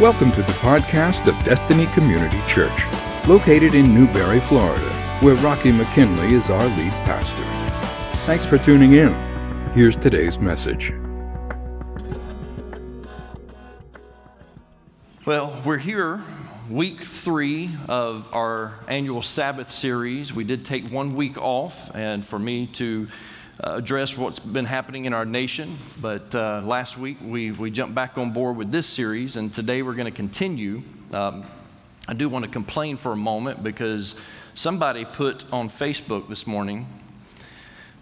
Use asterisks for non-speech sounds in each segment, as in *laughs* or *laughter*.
Welcome to the podcast of Destiny Community Church, located in Newberry, Florida, where Rocky McKinley is our lead pastor. Thanks for tuning in. Here's today's message. Well, we're here, week three of our annual Sabbath series. We did take one week off, and for me to uh, address what's been happening in our nation. But uh, last week we, we jumped back on board with this series, and today we're going to continue. Um, I do want to complain for a moment because somebody put on Facebook this morning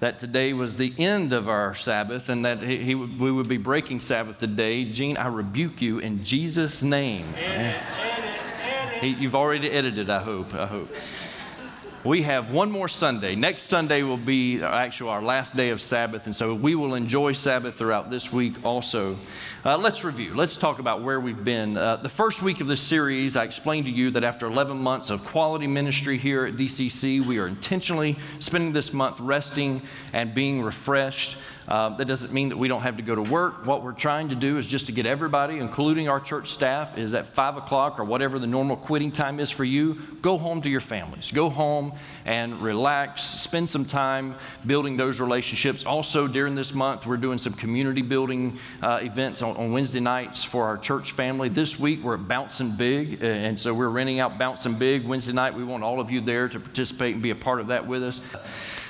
that today was the end of our Sabbath and that he, he, we would be breaking Sabbath today. Gene, I rebuke you in Jesus' name. Edit, edit, edit. He, you've already edited, I hope. I hope we have one more Sunday. Next Sunday will be actually our last day of Sabbath, and so we will enjoy Sabbath throughout this week also. Uh, let's review. Let's talk about where we've been. Uh, the first week of this series, I explained to you that after 11 months of quality ministry here at DCC, we are intentionally spending this month resting and being refreshed. Uh, that doesn't mean that we don't have to go to work. What we're trying to do is just to get everybody, including our church staff, is at 5 o'clock or whatever the normal quitting time is for you, go home to your families. Go home and relax, spend some time building those relationships. Also, during this month, we're doing some community building uh, events on, on, Wednesday nights for our church family. This week, we're at Bouncing Big, and so we're renting out Bouncing Big Wednesday night. We want all of you there to participate and be a part of that with us.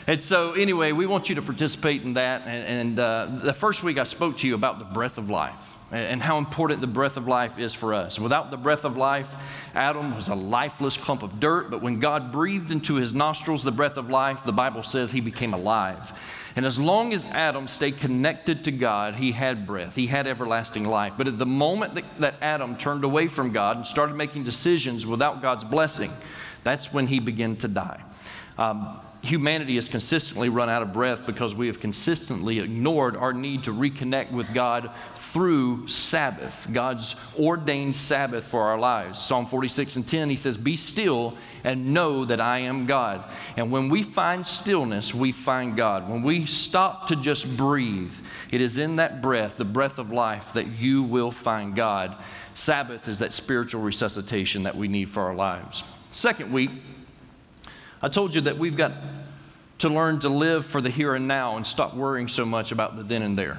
And so, anyway, we want you to participate in that. And, and uh, the first week I spoke to you about the breath of life and how important the breath of life is for us. Without the breath of life, Adam was a lifeless clump of dirt, but when God breathed into his nostrils the breath of life, the Bible says he became alive. And as long as Adam stayed connected to God, he had breath, he had everlasting life. But at the moment that, that Adam turned away from God and started making decisions without God's blessing, that's when he began to die. Um, humanity has consistently run out of breath because we have consistently ignored our need to reconnect with God through Sabbath, God's ordained Sabbath for our lives. Psalm 46 and 10, he says, Be still and know that I am God. And when we find stillness, we find God. When we stop to just breathe, it is in that breath, the breath of life, that you will find God. Sabbath is that spiritual resuscitation that we need for our lives. Second week, I told you that we've got to learn to live for the here and now and stop worrying so much about the then and there.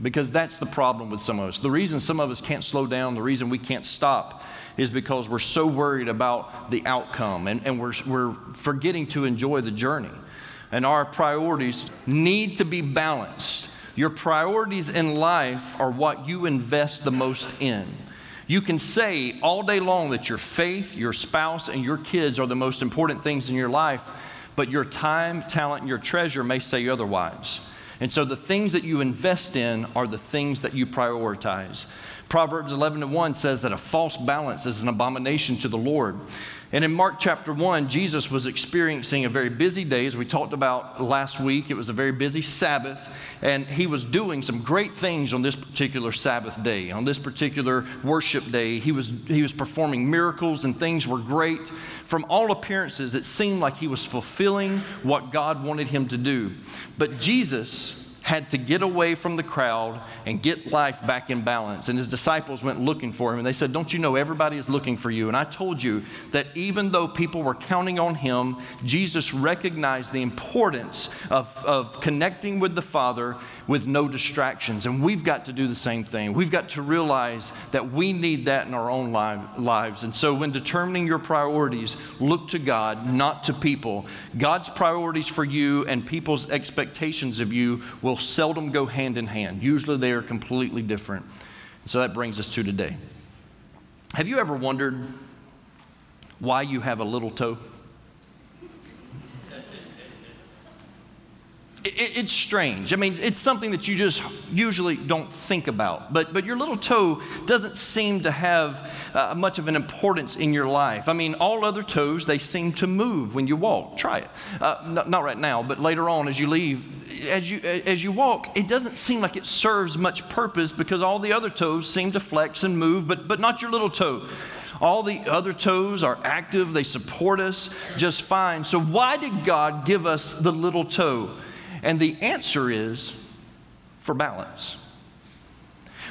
Because that's the problem with some of us. The reason some of us can't slow down, the reason we can't stop, is because we're so worried about the outcome and, and we're, we're forgetting to enjoy the journey. And our priorities need to be balanced. Your priorities in life are what you invest the most in. You can say all day long that your faith, your spouse, and your kids are the most important things in your life, but your time, talent, and your treasure may say otherwise. And so the things that you invest in are the things that you prioritize. Proverbs 11 to 1 says that a false balance is an abomination to the Lord. And in Mark chapter 1, Jesus was experiencing a very busy day, as we talked about last week. It was a very busy Sabbath, and he was doing some great things on this particular Sabbath day. On this particular worship day, he was, he was performing miracles, and things were great. From all appearances, it seemed like he was fulfilling what God wanted him to do. But Jesus had to get away from the crowd and get life back in balance. And his disciples went looking for him, and they said, Don't you know everybody is looking for you? And I told you that even though people were counting on him, Jesus recognized the importance of, of connecting with the Father with no distractions. And we've got to do the same thing. We've got to realize that we need that in our own lives. And so when determining your priorities, look to God, not to people. God's priorities for you and people's expectations of you will will seldom go hand in hand. Usually they are completely different. So that brings us to today. Have you ever wondered why you have a little toe? It, it's strange. I mean, it's something that you just usually don't think about. But, but your little toe doesn't seem to have uh, much of an importance in your life. I mean, all other toes, they seem to move when you walk. Try it. Uh, not, not right now, but later on as you leave, as you, as you walk, it doesn't seem like it serves much purpose because all the other toes seem to flex and move, but, but not your little toe. All the other toes are active, they support us just fine. So, why did God give us the little toe? And the answer is for balance.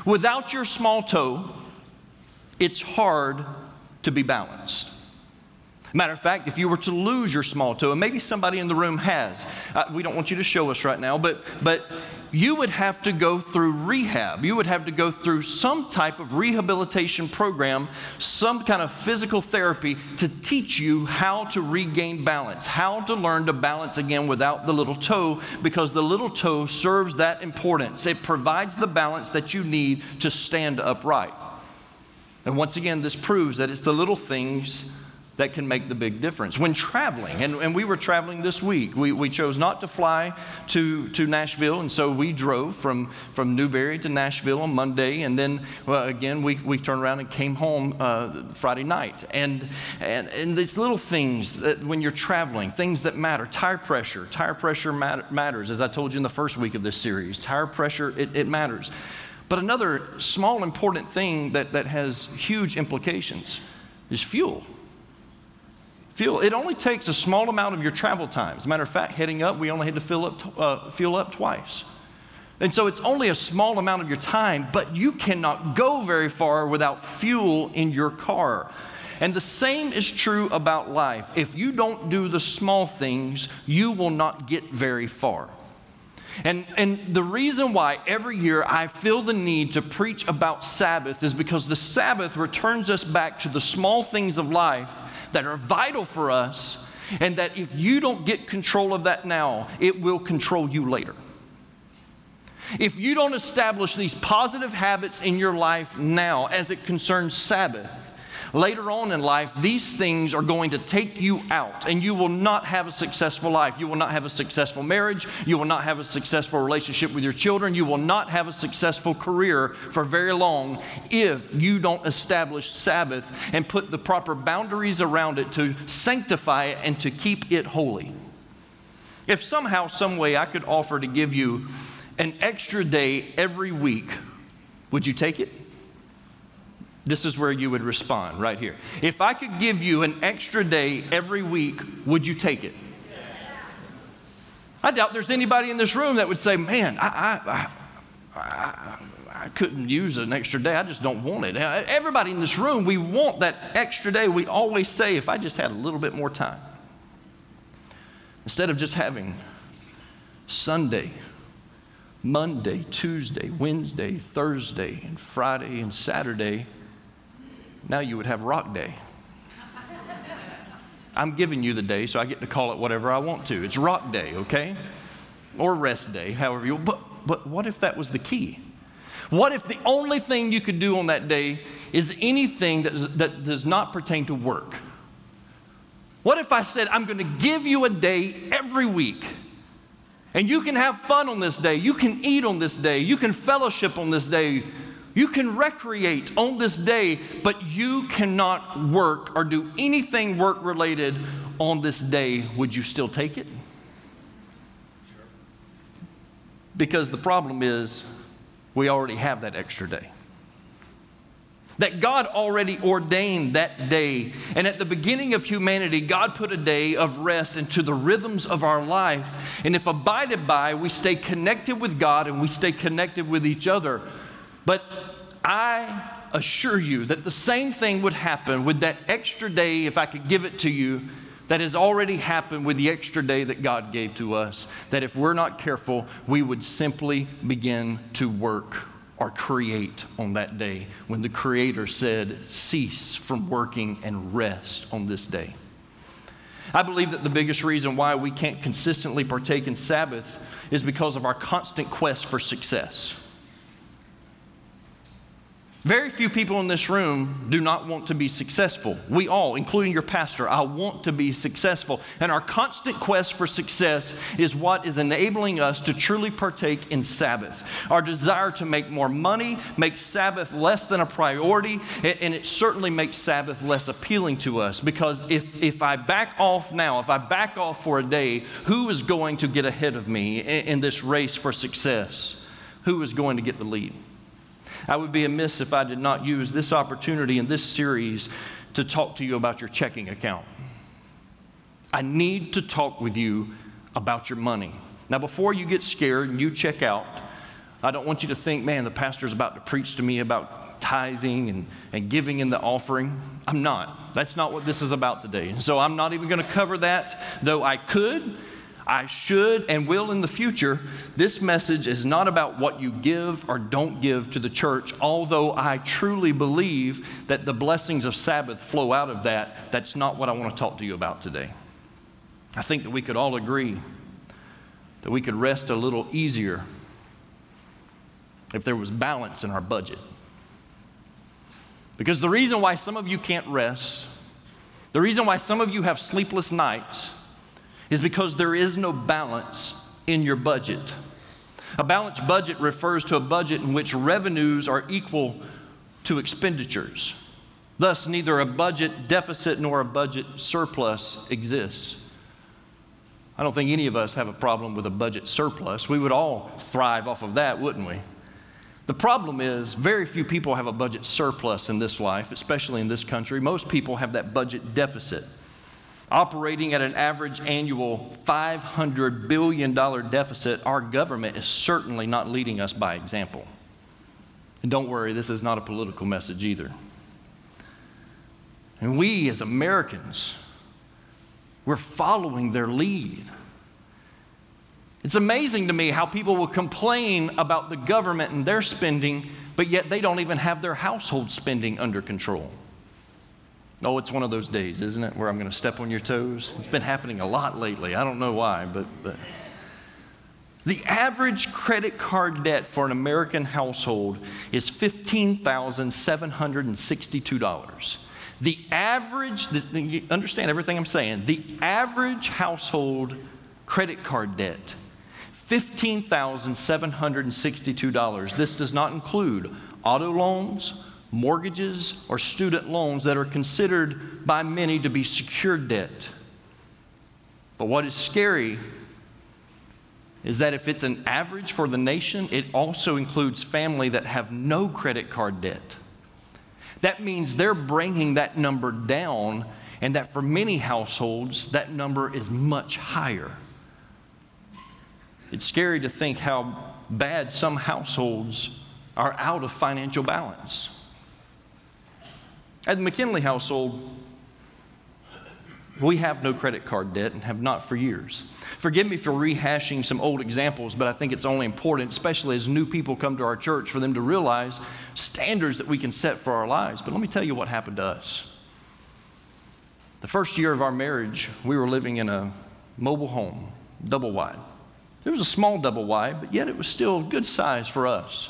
Without your small toe, it's hard to be balanced. Matter of fact, if you were to lose your small toe, and maybe somebody in the room has, uh, we don't want you to show us right now, but, but you would have to go through rehab. You would have to go through some type of rehabilitation program, some kind of physical therapy to teach you how to regain balance, how to learn to balance again without the little toe, because the little toe serves that importance. It provides the balance that you need to stand upright. And once again, this proves that it's the little things that can make the big difference. When traveling, and, and we were traveling this week, we, we chose not to fly to, to Nashville, and so we drove from, from Newberry to Nashville on Monday, and then well, again, we, we turned around and came home uh, Friday night. And, and, and these little things that when you're traveling, things that matter, tire pressure, tire pressure matter, matters, as I told you in the first week of this series. Tire pressure, it, it matters. But another small important thing that, that has huge implications is fuel. Fuel. It only takes a small amount of your travel time. As a matter of fact, heading up, we only had to fill up, uh, fuel up twice. And so it's only a small amount of your time, but you cannot go very far without fuel in your car. And the same is true about life. If you don't do the small things, you will not get very far. And, and the reason why every year I feel the need to preach about Sabbath is because the Sabbath returns us back to the small things of life that are vital for us, and that if you don't get control of that now, it will control you later. If you don't establish these positive habits in your life now as it concerns Sabbath, Later on in life, these things are going to take you out, and you will not have a successful life. You will not have a successful marriage. You will not have a successful relationship with your children. You will not have a successful career for very long if you don't establish Sabbath and put the proper boundaries around it to sanctify it and to keep it holy. If somehow, some way, I could offer to give you an extra day every week, would you take it? This is where you would respond right here. If I could give you an extra day every week, would you take it? I doubt there's anybody in this room that would say, Man, I, I, I, I, couldn't use an extra day. I just don't want it. Everybody in this room, we want that extra day. We always say, If I just had a little bit more time. Instead of just having Sunday, Monday, Tuesday, Wednesday, Thursday, and Friday and Saturday now you would have rock day. I'm giving you the day, so I get to call it whatever I want to. It's rock day, okay? Or rest day, however you. But but what if that was the key? What if the only thing you could do on that day is anything that, that does not pertain to work? What if I said, I'm going to give you a day every week, and you can have fun on this day, you can eat on this day, you can fellowship on this day, you can recreate on this day, but you cannot work or do anything work related on this day. Would you still take it? Because the problem is, we already have that extra day. That God already ordained that day. And at the beginning of humanity, God put a day of rest into the rhythms of our life. And if abided by, we stay connected with God and we stay connected with each other. But I assure you that the same thing would happen with that extra day, if I could give it to you, that has already happened with the extra day that God gave to us. That if we're not careful, we would simply begin to work or create on that day when the Creator said, Cease from working and rest on this day. I believe that the biggest reason why we can't consistently partake in Sabbath is because of our constant quest for success. Very few people in this room do not want to be successful. We all, including your pastor, I want to be successful. And our constant quest for success is what is enabling us to truly partake in Sabbath. Our desire to make more money makes Sabbath less than a priority, and it certainly makes Sabbath less appealing to us because if, if I back off now, if I back off for a day, who is going to get ahead of me in, in this race for success? Who is going to get the lead? I would be amiss if I did not use this opportunity in this series to talk to you about your checking account. I need to talk with you about your money. Now, before you get scared and you check out, I don't want you to think, man, the pastor's about to preach to me about tithing and, and giving in the offering. I'm not. That's not what this is about today. So I'm not even going to cover that, though I could. I should and will in the future. This message is not about what you give or don't give to the church, although I truly believe that the blessings of Sabbath flow out of that. That's not what I want to talk to you about today. I think that we could all agree that we could rest a little easier if there was balance in our budget. Because the reason why some of you can't rest, the reason why some of you have sleepless nights, is because there is no balance in your budget. A balanced budget refers to a budget in which revenues are equal to expenditures. Thus, neither a budget deficit nor a budget surplus exists. I don't think any of us have a problem with a budget surplus. We would all thrive off of that, wouldn't we? The problem is, very few people have a budget surplus in this life, especially in this country. Most people have that budget deficit. Operating at an average annual $500 billion deficit, our government is certainly not leading us by example. And don't worry, this is not a political message either. And we as Americans, we're following their lead. It's amazing to me how people will complain about the government and their spending, but yet they don't even have their household spending under control. Oh, it's one of those days, isn't it, where I'm going to step on your toes? It's been happening a lot lately. I don't know why, but, but. The average credit card debt for an American household is $15,762. The average, understand everything I'm saying, the average household credit card debt $15,762. This does not include auto loans, mortgages, or student loans that are considered by many to be secured debt. But what is scary is that if it's an average for the nation, it also includes family that have no credit card debt. That means they're bringing that number down, and that for many households, that number is much higher. It's scary to think how bad some households are out of financial balance. At the McKinley household, we have no credit card debt and have not for years. Forgive me for rehashing some old examples, but I think it's only important, especially as new people come to our church, for them to realize standards that we can set for our lives. But let me tell you what happened to us. The first year of our marriage, we were living in a mobile home, double wide. It was a small double wide, but yet it was still good size for us.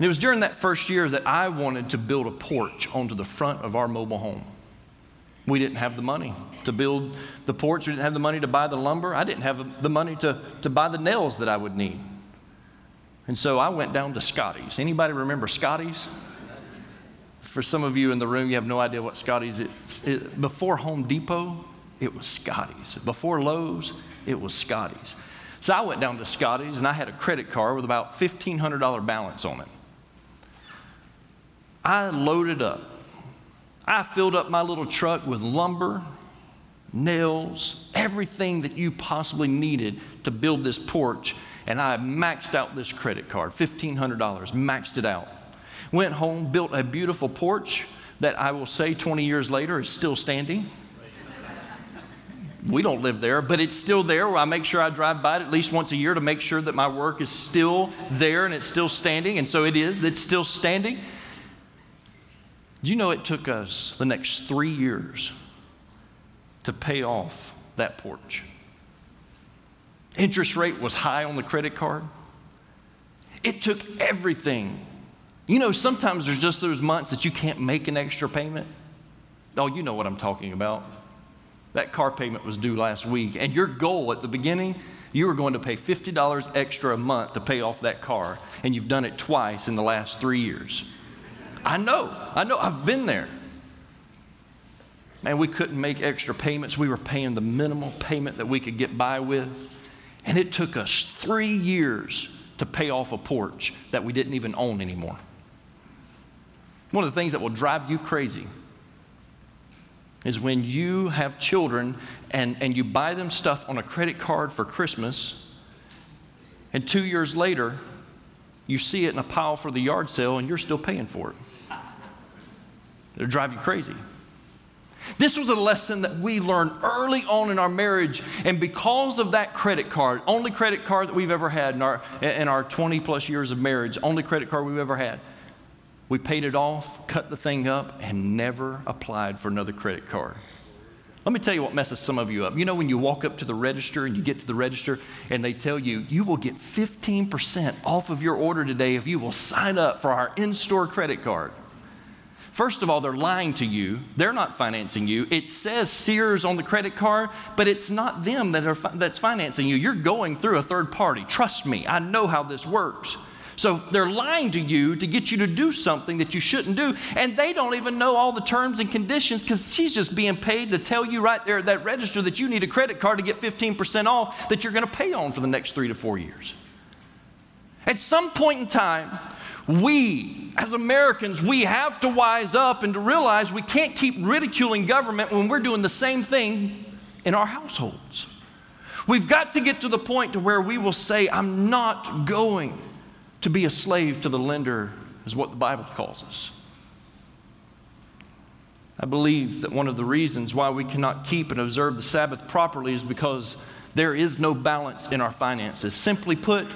And it was during that first year that I wanted to build a porch onto the front of our mobile home. We didn't have the money to build the porch. We didn't have the money to buy the lumber. I didn't have the money to, to buy the nails that I would need. And so I went down to Scotty's. Anybody remember Scotty's? For some of you in the room, you have no idea what Scotty's is. It, before Home Depot, it was Scotty's. Before Lowe's, it was Scotty's. So I went down to Scotty's and I had a credit card with about $1,500 balance on it. I loaded up. I filled up my little truck with lumber, nails, everything that you possibly needed to build this porch, and I maxed out this credit card $1,500, maxed it out. Went home, built a beautiful porch that I will say 20 years later is still standing we don't live there, but it's still there. I make sure I drive by it at least once a year to make sure that my work is still there and it's still standing. And so it is, it's still standing. Do you know it took us the next three years to pay off that porch? Interest rate was high on the credit card. It took everything. You know, sometimes there's just those months that you can't make an extra payment. Oh, you know what I'm talking about. That car payment was due last week, and your goal at the beginning, you were going to pay $50 extra a month to pay off that car, and you've done it twice in the last three years. I know, I know, I've been there. Man, we couldn't make extra payments. We were paying the minimal payment that we could get by with. And it took us three years to pay off a porch that we didn't even own anymore. One of the things that will drive you crazy is when you have children and, and you buy them stuff on a credit card for Christmas, and two years later, you see it in a pile for the yard sale and you're still paying for it. It'll drive you crazy. This was a lesson that we learned early on in our marriage, and because of that credit card, only credit card that we've ever had in our, in our 20 plus years of marriage, only credit card we've ever had, we paid it off, cut the thing up, and never applied for another credit card. Let me tell you what messes some of you up. You know, when you walk up to the register and you get to the register and they tell you, you will get 15% off of your order today if you will sign up for our in store credit card. First of all, they're lying to you. They're not financing you. It says Sears on the credit card, but it's not them that are that's financing you. You're going through a third party. Trust me, I know how this works. So they're lying to you to get you to do something that you shouldn't do, and they don't even know all the terms and conditions because she's just being paid to tell you right there at that register that you need a credit card to get 15% off that you're going to pay on for the next three to four years. At some point in time, we, as Americans, we have to wise up and to realize we can't keep ridiculing government when we're doing the same thing in our households. We've got to get to the point to where we will say, I'm not going to be a slave to the lender, is what the Bible calls us. I believe that one of the reasons why we cannot keep and observe the Sabbath properly is because there is no balance in our finances. Simply put,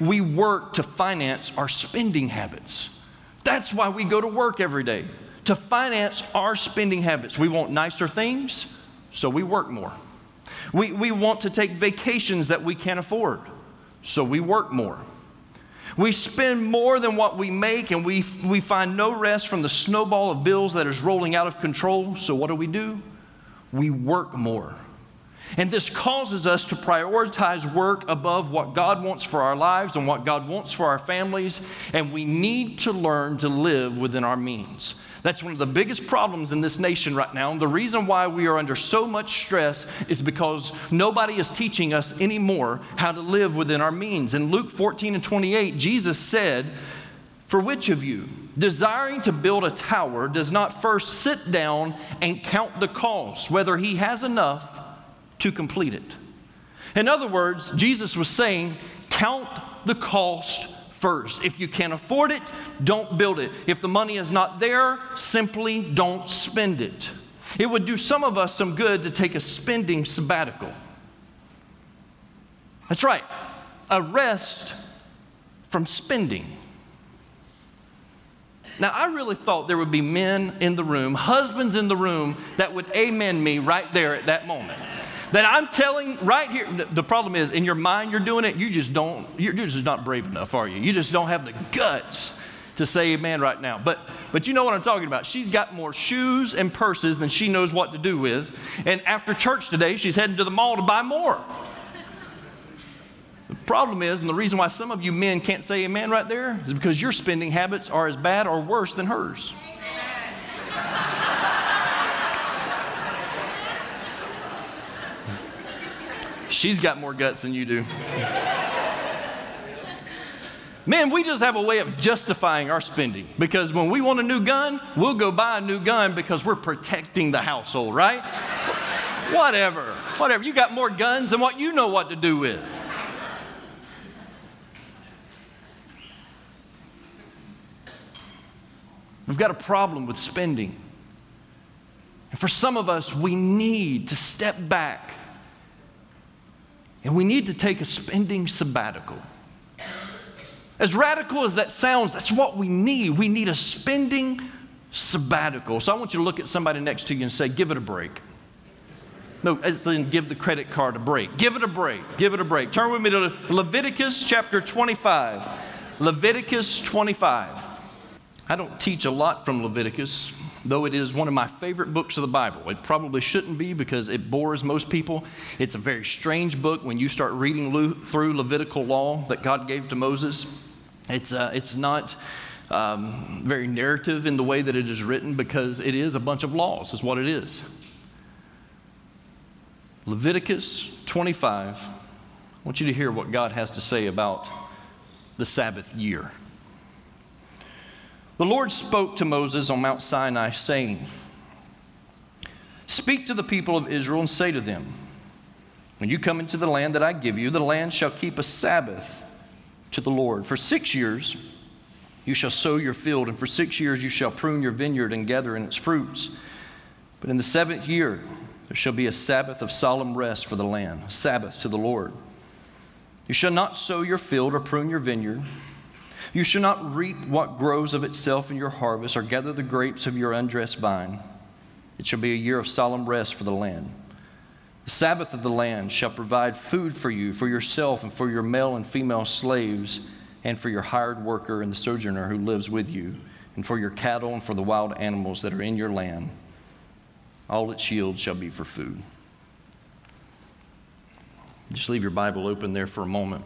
we work to finance our spending habits. That's why we go to work every day, to finance our spending habits. We want nicer things, so we work more. We, we want to take vacations that we can't afford, so we work more. We spend more than what we make, and we, we find no rest from the snowball of bills that is rolling out of control, so what do we do? We work more. And this causes us to prioritize work above what God wants for our lives and what God wants for our families. And we need to learn to live within our means. That's one of the biggest problems in this nation right now. And the reason why we are under so much stress is because nobody is teaching us anymore how to live within our means. In Luke 14 and 28, Jesus said, For which of you, desiring to build a tower, does not first sit down and count the cost, whether he has enough to complete it. In other words, Jesus was saying, count the cost first. If you can't afford it, don't build it. If the money is not there, simply don't spend it. It would do some of us some good to take a spending sabbatical. That's right, a rest from spending. Now, I really thought there would be men in the room, husbands in the room, that would amen me right there at that moment that I'm telling right here. The problem is, in your mind, you're doing it. You just don't. You're just not brave enough, are you? You just don't have the guts to say amen right now. But but you know what I'm talking about. She's got more shoes and purses than she knows what to do with. And after church today, she's heading to the mall to buy more. The problem is, and the reason why some of you men can't say amen right there is because your spending habits are as bad or worse than hers. She's got more guts than you do. Man, we just have a way of justifying our spending because when we want a new gun, we'll go buy a new gun because we're protecting the household, right? whatever, whatever. You got more guns than what you know what to do with. We've got a problem with spending. And for some of us, we need to step back and we need to take a spending sabbatical. As radical as that sounds, that's what we need. We need a spending sabbatical. So I want you to look at somebody next to you and say, give it a break. No, then give the credit card a break. Give it a break. Give it a break. Turn with me to Leviticus chapter 25. Leviticus 25. I don't teach a lot from Leviticus though it is one of my favorite books of the Bible. It probably shouldn't be because it bores most people. It's a very strange book when you start reading through Levitical law that God gave to Moses. It's, uh, it's not um, very narrative in the way that it is written because it is a bunch of laws, is what it is. Leviticus 25. I want you to hear what God has to say about the Sabbath year. The Lord spoke to Moses on Mount Sinai, saying, Speak to the people of Israel and say to them, When you come into the land that I give you, the land shall keep a Sabbath to the Lord. For six years you shall sow your field, and for six years you shall prune your vineyard and gather in its fruits. But in the seventh year there shall be a Sabbath of solemn rest for the land, a Sabbath to the Lord. You shall not sow your field or prune your vineyard. You shall not reap what grows of itself in your harvest, or gather the grapes of your undressed vine. It shall be a year of solemn rest for the land. The Sabbath of the land shall provide food for you, for yourself, and for your male and female slaves, and for your hired worker and the sojourner who lives with you, and for your cattle and for the wild animals that are in your land. All its yield shall be for food. Just leave your Bible open there for a moment.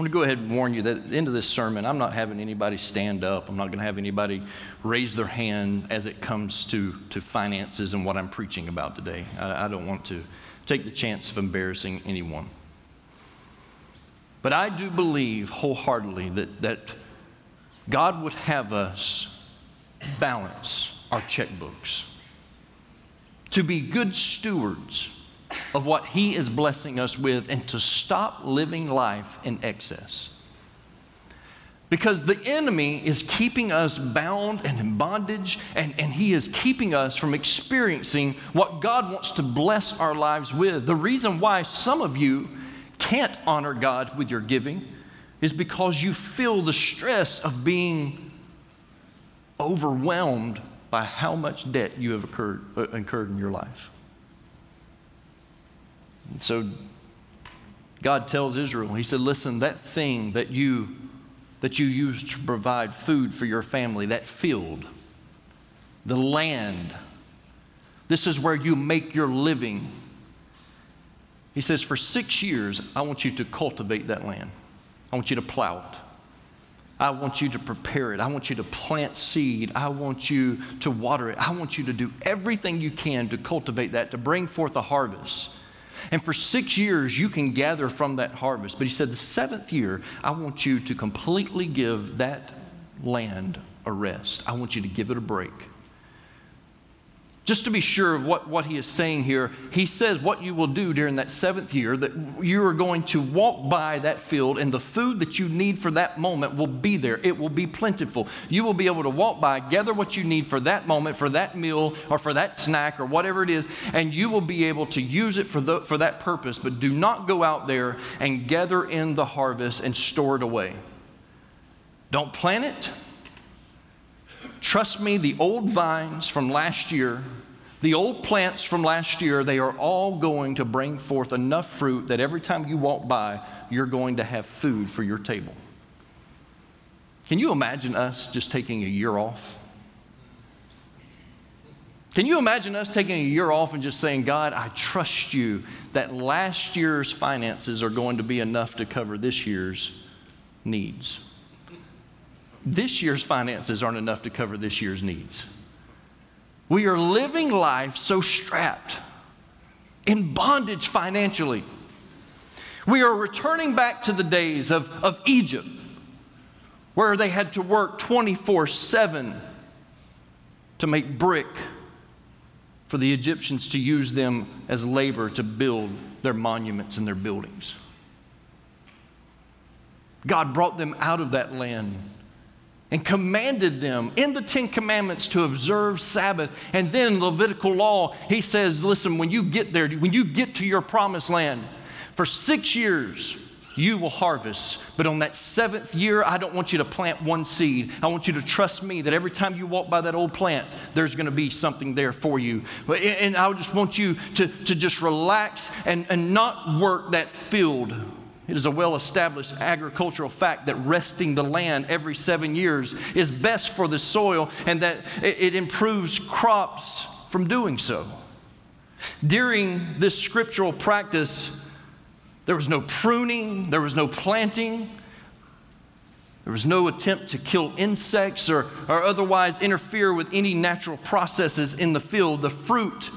I want to go ahead and warn you that at the end of this sermon, I'm not having anybody stand up. I'm not going to have anybody raise their hand as it comes to, to finances and what I'm preaching about today. I, I don't want to take the chance of embarrassing anyone. But I do believe wholeheartedly that, that God would have us balance our checkbooks, to be good stewards of what He is blessing us with and to stop living life in excess. Because the enemy is keeping us bound and in bondage, and, and he is keeping us from experiencing what God wants to bless our lives with. The reason why some of you can't honor God with your giving is because you feel the stress of being overwhelmed by how much debt you have occurred, uh, incurred in your life. So God tells Israel, He said, Listen, that thing that you that you used to provide food for your family, that field, the land, this is where you make your living. He says, For six years, I want you to cultivate that land. I want you to plow it. I want you to prepare it. I want you to plant seed. I want you to water it. I want you to do everything you can to cultivate that, to bring forth a harvest. And for six years, you can gather from that harvest. But he said, the seventh year, I want you to completely give that land a rest. I want you to give it a break just to be sure of what, what he is saying here, he says what you will do during that seventh year, that you are going to walk by that field and the food that you need for that moment will be there. It will be plentiful. You will be able to walk by, gather what you need for that moment, for that meal, or for that snack, or whatever it is, and you will be able to use it for, the, for that purpose. But do not go out there and gather in the harvest and store it away. Don't plant it Trust me, the old vines from last year, the old plants from last year, they are all going to bring forth enough fruit that every time you walk by, you're going to have food for your table. Can you imagine us just taking a year off? Can you imagine us taking a year off and just saying, God, I trust you that last year's finances are going to be enough to cover this year's needs? This year's finances aren't enough to cover this year's needs. We are living life so strapped, in bondage financially. We are returning back to the days of, of Egypt, where they had to work 24 7 to make brick for the Egyptians to use them as labor to build their monuments and their buildings. God brought them out of that land and commanded them in the Ten Commandments to observe Sabbath. And then Levitical law, he says, listen, when you get there, when you get to your promised land, for six years, you will harvest. But on that seventh year, I don't want you to plant one seed. I want you to trust me that every time you walk by that old plant, there's going to be something there for you. And I just want you to, to just relax and, and not work that field it is a well established agricultural fact that resting the land every seven years is best for the soil and that it improves crops from doing so. During this scriptural practice, there was no pruning, there was no planting, there was no attempt to kill insects or, or otherwise interfere with any natural processes in the field. The fruit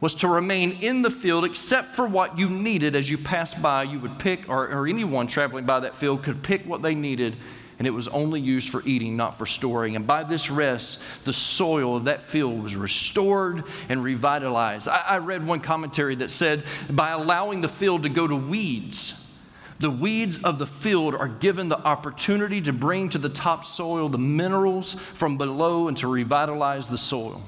was to remain in the field except for what you needed as you passed by. You would pick, or, or anyone traveling by that field could pick what they needed and it was only used for eating, not for storing. And by this rest, the soil of that field was restored and revitalized. I, I read one commentary that said by allowing the field to go to weeds, the weeds of the field are given the opportunity to bring to the top soil the minerals from below and to revitalize the soil.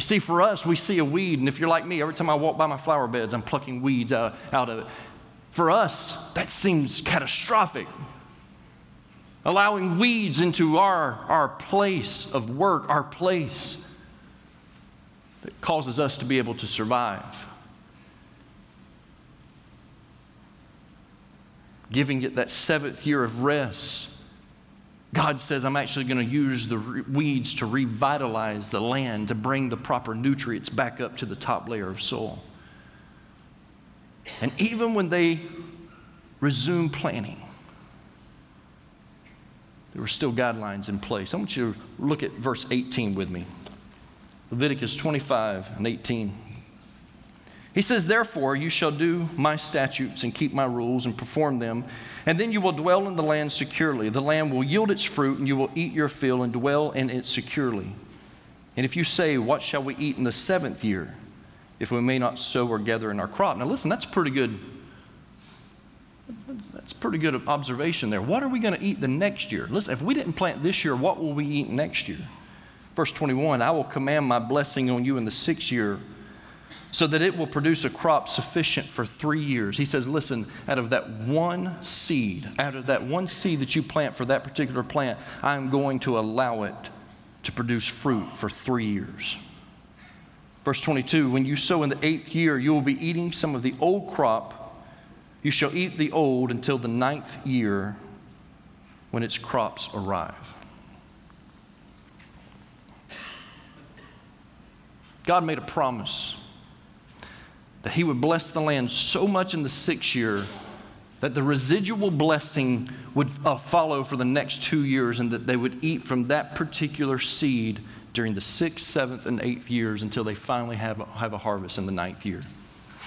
You see, for us, we see a weed, and if you're like me, every time I walk by my flower beds, I'm plucking weeds out, out of it. For us, that seems catastrophic. Allowing weeds into our, our place of work, our place that causes us to be able to survive. Giving it that seventh year of rest God says, I'm actually going to use the weeds to revitalize the land, to bring the proper nutrients back up to the top layer of soil. And even when they resumed planting, there were still guidelines in place. I want you to look at verse 18 with me. Leviticus 25 and 18. He says, Therefore, you shall do my statutes and keep my rules and perform them, and then you will dwell in the land securely. The land will yield its fruit, and you will eat your fill and dwell in it securely. And if you say, What shall we eat in the seventh year, if we may not sow or gather in our crop? Now, listen, that's pretty good. That's pretty good observation there. What are we going to eat the next year? Listen, if we didn't plant this year, what will we eat next year? Verse 21 I will command my blessing on you in the sixth year so that it will produce a crop sufficient for three years. He says, Listen, out of that one seed, out of that one seed that you plant for that particular plant, I'm going to allow it to produce fruit for three years. Verse 22 When you sow in the eighth year, you will be eating some of the old crop. You shall eat the old until the ninth year when its crops arrive. God made a promise that he would bless the land so much in the sixth year that the residual blessing would uh, follow for the next two years and that they would eat from that particular seed during the sixth, seventh, and eighth years until they finally have a, have a harvest in the ninth year.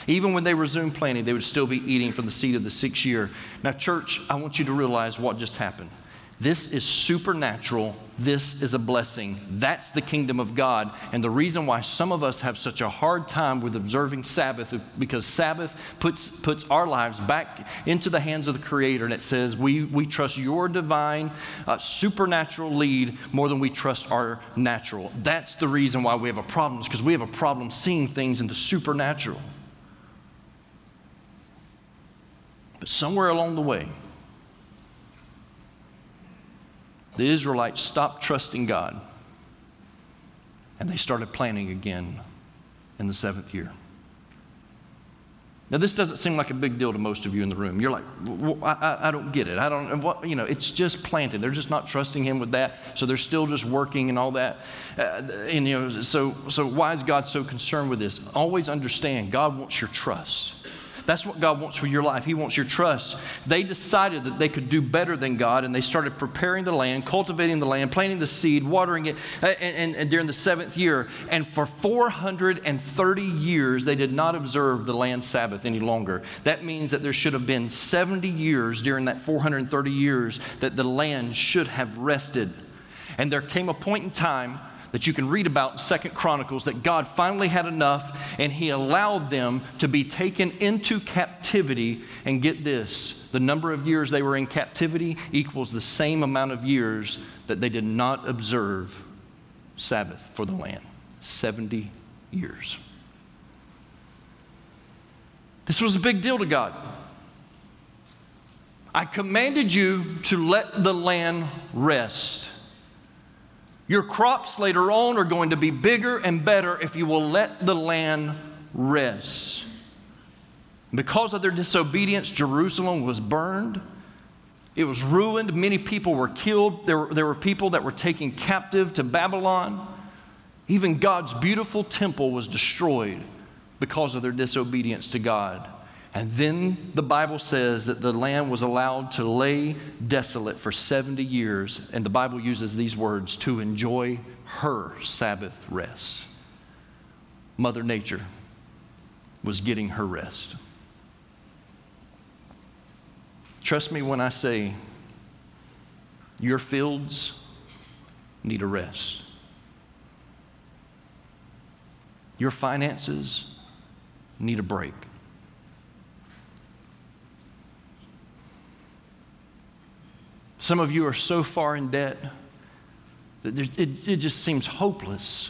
Even when they resume planting, they would still be eating from the seed of the sixth year. Now, church, I want you to realize what just happened. This is supernatural. This is a blessing. That's the kingdom of God. And the reason why some of us have such a hard time with observing Sabbath because Sabbath puts, puts our lives back into the hands of the Creator. And it says, we, we trust your divine, uh, supernatural lead more than we trust our natural. That's the reason why we have a problem, because we have a problem seeing things in the supernatural. But somewhere along the way, the Israelites stopped trusting God and they started planning again in the seventh year. Now, this doesn't seem like a big deal to most of you in the room. You're like, well, I, I, don't get it. I don't, what, you know, it's just planted. They're just not trusting Him with that. So they're still just working and all that. Uh, and, you know, so, so why is God so concerned with this? Always understand God wants your trust. That's what God wants for your life. He wants your trust. They decided that they could do better than God, and they started preparing the land, cultivating the land, planting the seed, watering it, uh, and, and, and during the seventh year. And for 430 years, they did not observe the land Sabbath any longer. That means that there should have been 70 years during that 430 years that the land should have rested. And there came a point in time that you can read about in Second Chronicles that God finally had enough and he allowed them to be taken into captivity. And get this the number of years they were in captivity equals the same amount of years that they did not observe Sabbath for the land 70 years. This was a big deal to God. I commanded you to let the land rest. Your crops later on are going to be bigger and better if you will let the land rest. Because of their disobedience, Jerusalem was burned. It was ruined. Many people were killed. There were, there were people that were taken captive to Babylon. Even God's beautiful temple was destroyed because of their disobedience to God. And then the Bible says that the land was allowed to lay desolate for 70 years. And the Bible uses these words to enjoy her Sabbath rest. Mother Nature was getting her rest. Trust me when I say Your fields need a rest. Your finances need a break. Some of you are so far in debt that it, it just seems hopeless.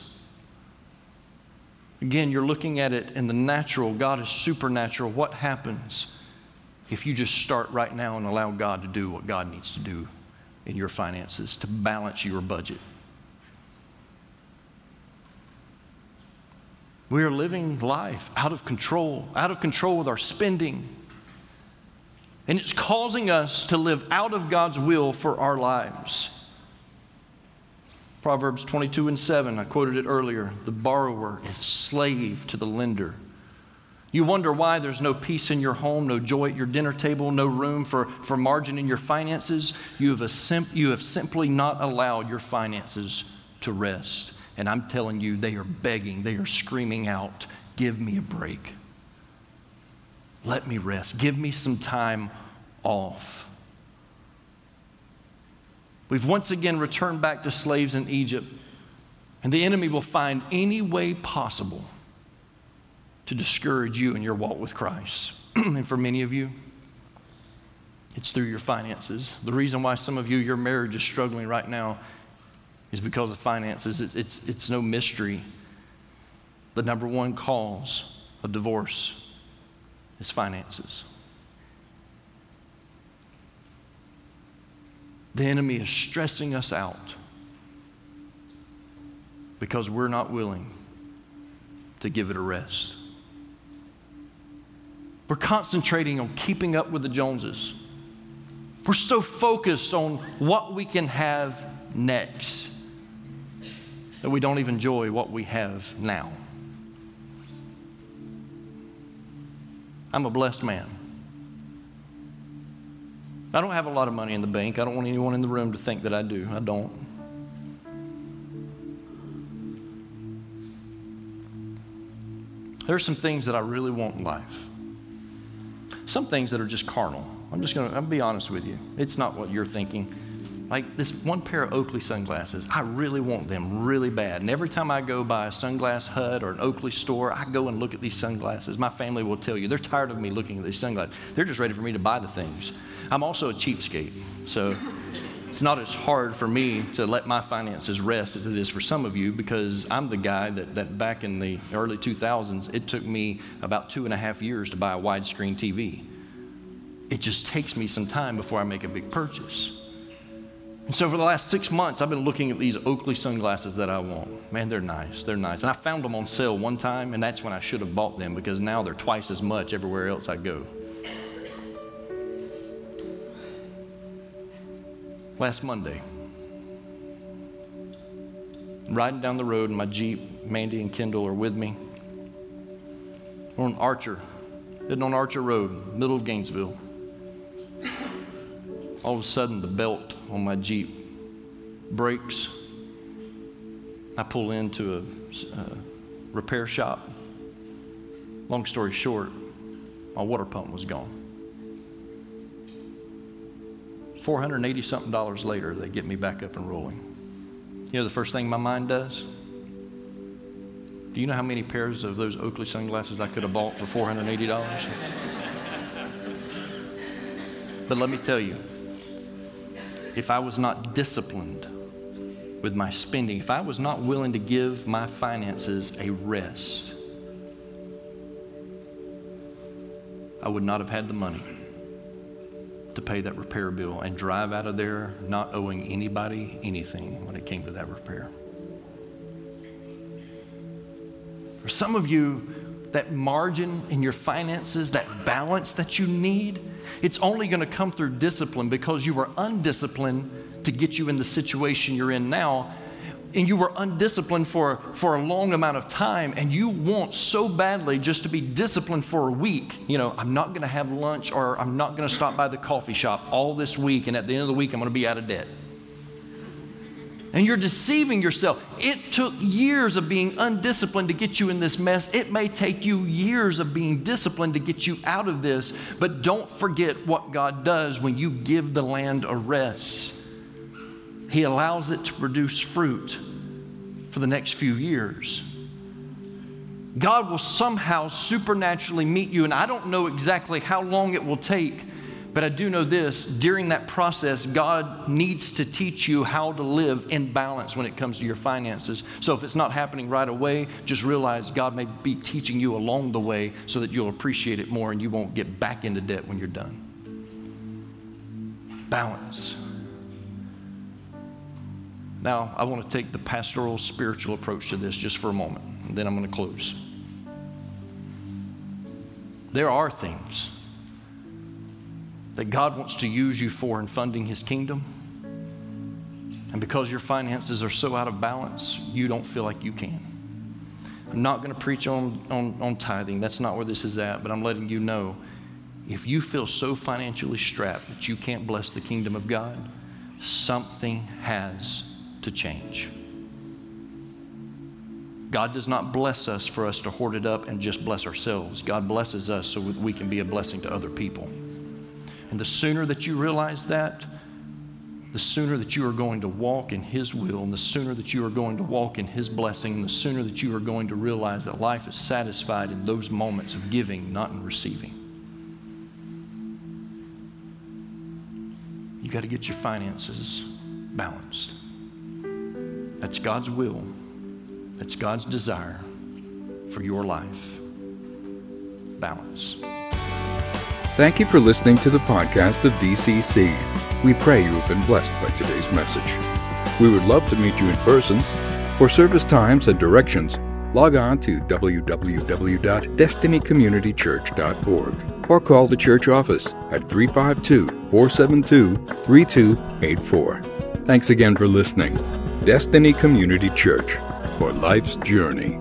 Again, you're looking at it in the natural. God is supernatural. What happens if you just start right now and allow God to do what God needs to do in your finances to balance your budget? We are living life out of control, out of control with our spending. And it's causing us to live out of God's will for our lives. Proverbs 22 and 7, I quoted it earlier. The borrower is a slave to the lender. You wonder why there's no peace in your home, no joy at your dinner table, no room for, for margin in your finances. You have, sim- you have simply not allowed your finances to rest. And I'm telling you, they are begging, they are screaming out, Give me a break. Let me rest. Give me some time off. We've once again returned back to slaves in Egypt, and the enemy will find any way possible to discourage you in your walk with Christ. *clears throat* and for many of you, it's through your finances. The reason why some of you, your marriage is struggling right now is because of finances. It's, it's, it's no mystery. The number one cause of divorce is finances. The enemy is stressing us out because we're not willing to give it a rest. We're concentrating on keeping up with the Joneses. We're so focused on what we can have next that we don't even enjoy what we have now. I'm a blessed man. I don't have a lot of money in the bank. I don't want anyone in the room to think that I do. I don't. There are some things that I really want in life. Some things that are just carnal. I'm just going to be honest with you. It's not what you're thinking. Like this one pair of Oakley sunglasses, I really want them really bad. And every time I go by a sunglass hut or an Oakley store, I go and look at these sunglasses. My family will tell you they're tired of me looking at these sunglasses. They're just ready for me to buy the things. I'm also a cheapskate, so *laughs* it's not as hard for me to let my finances rest as it is for some of you because I'm the guy that, that back in the early 2000s, it took me about two and a half years to buy a widescreen TV. It just takes me some time before I make a big purchase. And so for the last six months, I've been looking at these Oakley sunglasses that I want. Man, they're nice. They're nice. And I found them on sale one time, and that's when I should have bought them because now they're twice as much everywhere else I go. Last Monday, riding down the road in my Jeep, Mandy and Kendall are with me. We're on Archer, heading on Archer Road, middle of Gainesville all of a sudden the belt on my Jeep breaks. I pull into a, a repair shop. Long story short, my water pump was gone. 480 something dollars later, they get me back up and rolling. You know the first thing my mind does? Do you know how many pairs of those Oakley sunglasses I could have bought for $480? *laughs* but let me tell you, if I was not disciplined with my spending, if I was not willing to give my finances a rest, I would not have had the money to pay that repair bill and drive out of there not owing anybody anything when it came to that repair. For some of you, that margin in your finances, that balance that you need, it's only going to come through discipline because you were undisciplined to get you in the situation you're in now. And you were undisciplined for, for a long amount of time, and you want so badly just to be disciplined for a week. You know, I'm not going to have lunch or I'm not going to stop by the coffee shop all this week, and at the end of the week, I'm going to be out of debt and you're deceiving yourself. It took years of being undisciplined to get you in this mess. It may take you years of being disciplined to get you out of this, but don't forget what God does when you give the land a rest. He allows it to produce fruit for the next few years. God will somehow supernaturally meet you, and I don't know exactly how long it will take, but I do know this during that process, God needs to teach you how to live in balance when it comes to your finances. So if it's not happening right away, just realize God may be teaching you along the way so that you'll appreciate it more and you won't get back into debt when you're done. Balance. Now, I want to take the pastoral spiritual approach to this just for a moment, and then I'm going to close. There are things that God wants to use you for in funding His kingdom. And because your finances are so out of balance, you don't feel like you can. I'm not going to preach on, on, on tithing. That's not where this is at, but I'm letting you know if you feel so financially strapped that you can't bless the kingdom of God, something has to change. God does not bless us for us to hoard it up and just bless ourselves. God blesses us so we can be a blessing to other people. And the sooner that you realize that, the sooner that you are going to walk in His will, and the sooner that you are going to walk in His blessing, and the sooner that you are going to realize that life is satisfied in those moments of giving, not in receiving. You got to get your finances balanced. That's God's will, that's God's desire for your life. Balance. Thank you for listening to the podcast of DCC. We pray you have been blessed by today's message. We would love to meet you in person. For service times and directions, log on to www.destinycommunitychurch.org or call the church office at 352 472 3284. Thanks again for listening. Destiny Community Church for life's journey.